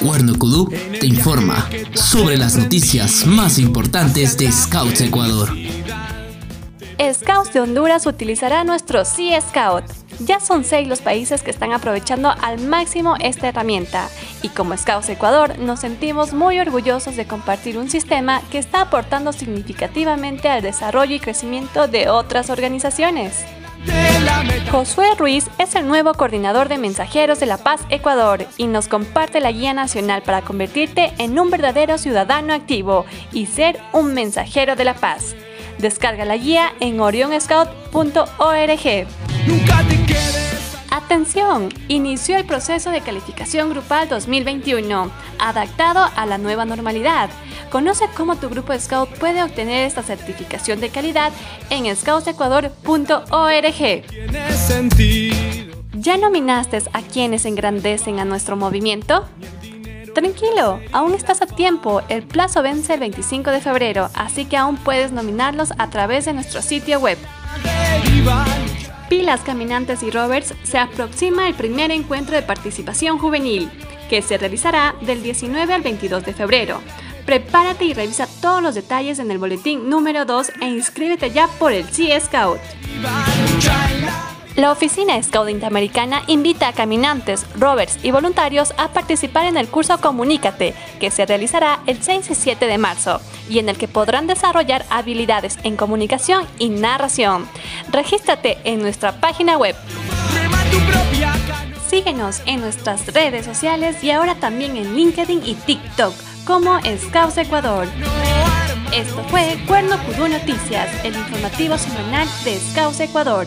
Cuerno Kudú te informa sobre las noticias más importantes de Scouts Ecuador. Scouts de Honduras utilizará nuestro Sea Scout. Ya son seis los países que están aprovechando al máximo esta herramienta y como Scouts Ecuador nos sentimos muy orgullosos de compartir un sistema que está aportando significativamente al desarrollo y crecimiento de otras organizaciones. Josué Ruiz es el nuevo coordinador de mensajeros de la paz Ecuador y nos comparte la guía nacional para convertirte en un verdadero ciudadano activo y ser un mensajero de la paz. Descarga la guía en orionscout.org. Atención, inició el proceso de calificación grupal 2021, adaptado a la nueva normalidad. Conoce cómo tu grupo Scout puede obtener esta certificación de calidad en scoutsecuador.org. ¿Ya nominaste a quienes engrandecen a nuestro movimiento? Tranquilo, aún estás a tiempo. El plazo vence el 25 de febrero, así que aún puedes nominarlos a través de nuestro sitio web. Pilas Caminantes y Roberts se aproxima el primer encuentro de participación juvenil, que se realizará del 19 al 22 de febrero. Prepárate y revisa todos los detalles en el boletín número 2 e inscríbete ya por el C Scout. La Oficina Scout Interamericana invita a caminantes, rovers y voluntarios a participar en el curso Comunícate, que se realizará el 6 y 7 de marzo, y en el que podrán desarrollar habilidades en comunicación y narración. Regístrate en nuestra página web. Síguenos en nuestras redes sociales y ahora también en LinkedIn y TikTok como Scouts Ecuador. Esto fue Cuerno Kudu Noticias, el informativo semanal de Scouts Ecuador.